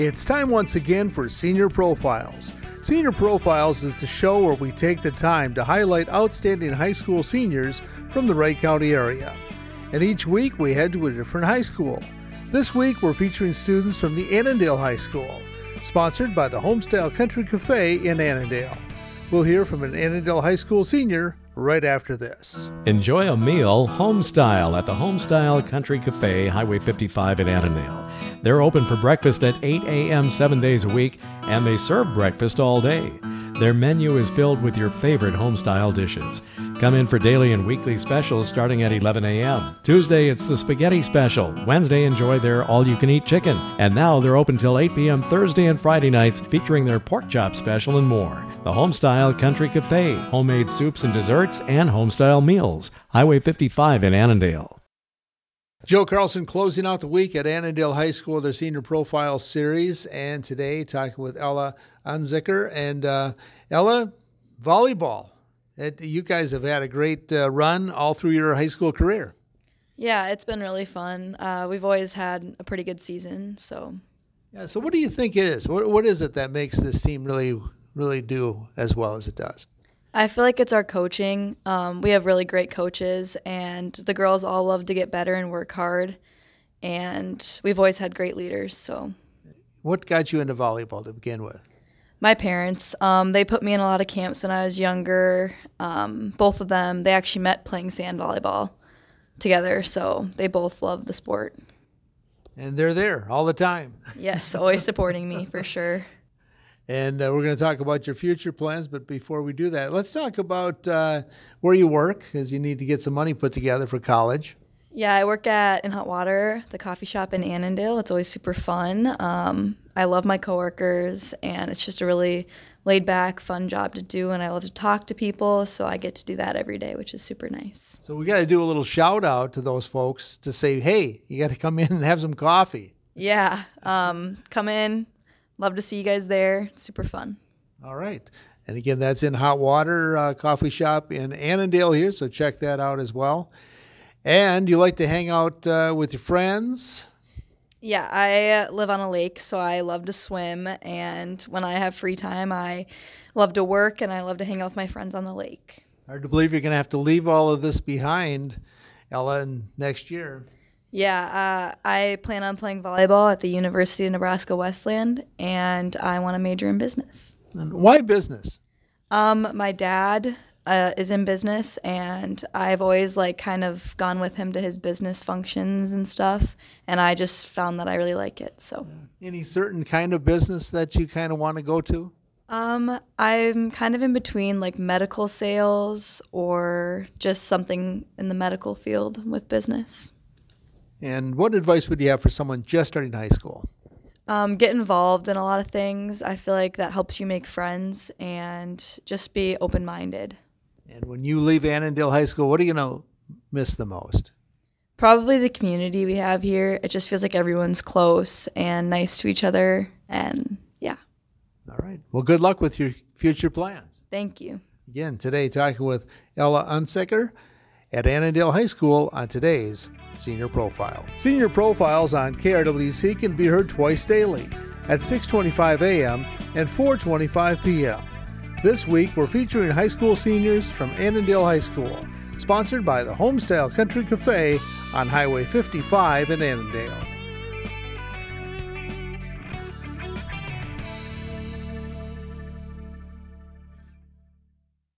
It's time once again for Senior Profiles. Senior Profiles is the show where we take the time to highlight outstanding high school seniors from the Wright County area. And each week we head to a different high school. This week we're featuring students from the Annandale High School, sponsored by the Homestyle Country Cafe in Annandale. We'll hear from an Annandale High School senior right after this. Enjoy a meal homestyle at the Homestyle Country Cafe, Highway 55 in Annandale. They're open for breakfast at 8 a.m. seven days a week, and they serve breakfast all day. Their menu is filled with your favorite homestyle dishes. Come in for daily and weekly specials starting at 11 a.m. Tuesday, it's the spaghetti special. Wednesday, enjoy their all you can eat chicken. And now they're open till 8 p.m. Thursday and Friday nights, featuring their pork chop special and more. The Homestyle Country Cafe, homemade soups and desserts, and homestyle meals. Highway 55 in Annandale. Joe Carlson closing out the week at Annandale High School, their senior profile series, and today talking with Ella Unzicker. And uh, Ella, volleyball. It, you guys have had a great uh, run all through your high school career. Yeah, it's been really fun. Uh, we've always had a pretty good season, so. Yeah. So, what do you think it is? What What is it that makes this team really, really do as well as it does? I feel like it's our coaching. Um, we have really great coaches, and the girls all love to get better and work hard. And we've always had great leaders. So, what got you into volleyball to begin with? My parents. Um, they put me in a lot of camps when I was younger. Um, both of them, they actually met playing sand volleyball together, so they both love the sport. And they're there all the time. Yes, always supporting me for sure. And uh, we're going to talk about your future plans. But before we do that, let's talk about uh, where you work, because you need to get some money put together for college. Yeah, I work at In Hot Water, the coffee shop in Annandale. It's always super fun. Um, I love my coworkers, and it's just a really laid back, fun job to do. And I love to talk to people, so I get to do that every day, which is super nice. So we got to do a little shout out to those folks to say, hey, you got to come in and have some coffee. Yeah, um, come in, Love to see you guys there. super fun. All right. And again, that's in Hot Water uh, Coffee Shop in Annandale here, so check that out as well. And you like to hang out uh, with your friends? Yeah, I live on a lake, so I love to swim. And when I have free time, I love to work and I love to hang out with my friends on the lake. Hard to believe you're going to have to leave all of this behind, Ellen, next year. Yeah, uh, I plan on playing volleyball at the University of Nebraska Wesleyan, and I want to major in business. And why business? Um, my dad uh, is in business, and I've always like kind of gone with him to his business functions and stuff, and I just found that I really like it. So, any certain kind of business that you kind of want to go to? Um, I'm kind of in between like medical sales or just something in the medical field with business. And what advice would you have for someone just starting high school? Um, get involved in a lot of things. I feel like that helps you make friends and just be open minded. And when you leave Annandale High School, what are you going to miss the most? Probably the community we have here. It just feels like everyone's close and nice to each other. And yeah. All right. Well, good luck with your future plans. Thank you. Again, today talking with Ella Unzicker at Annandale High School on today's Senior Profile. Senior Profiles on KRWC can be heard twice daily at 6:25 a.m. and 4:25 p.m. This week we're featuring high school seniors from Annandale High School, sponsored by the Homestyle Country Cafe on Highway 55 in Annandale.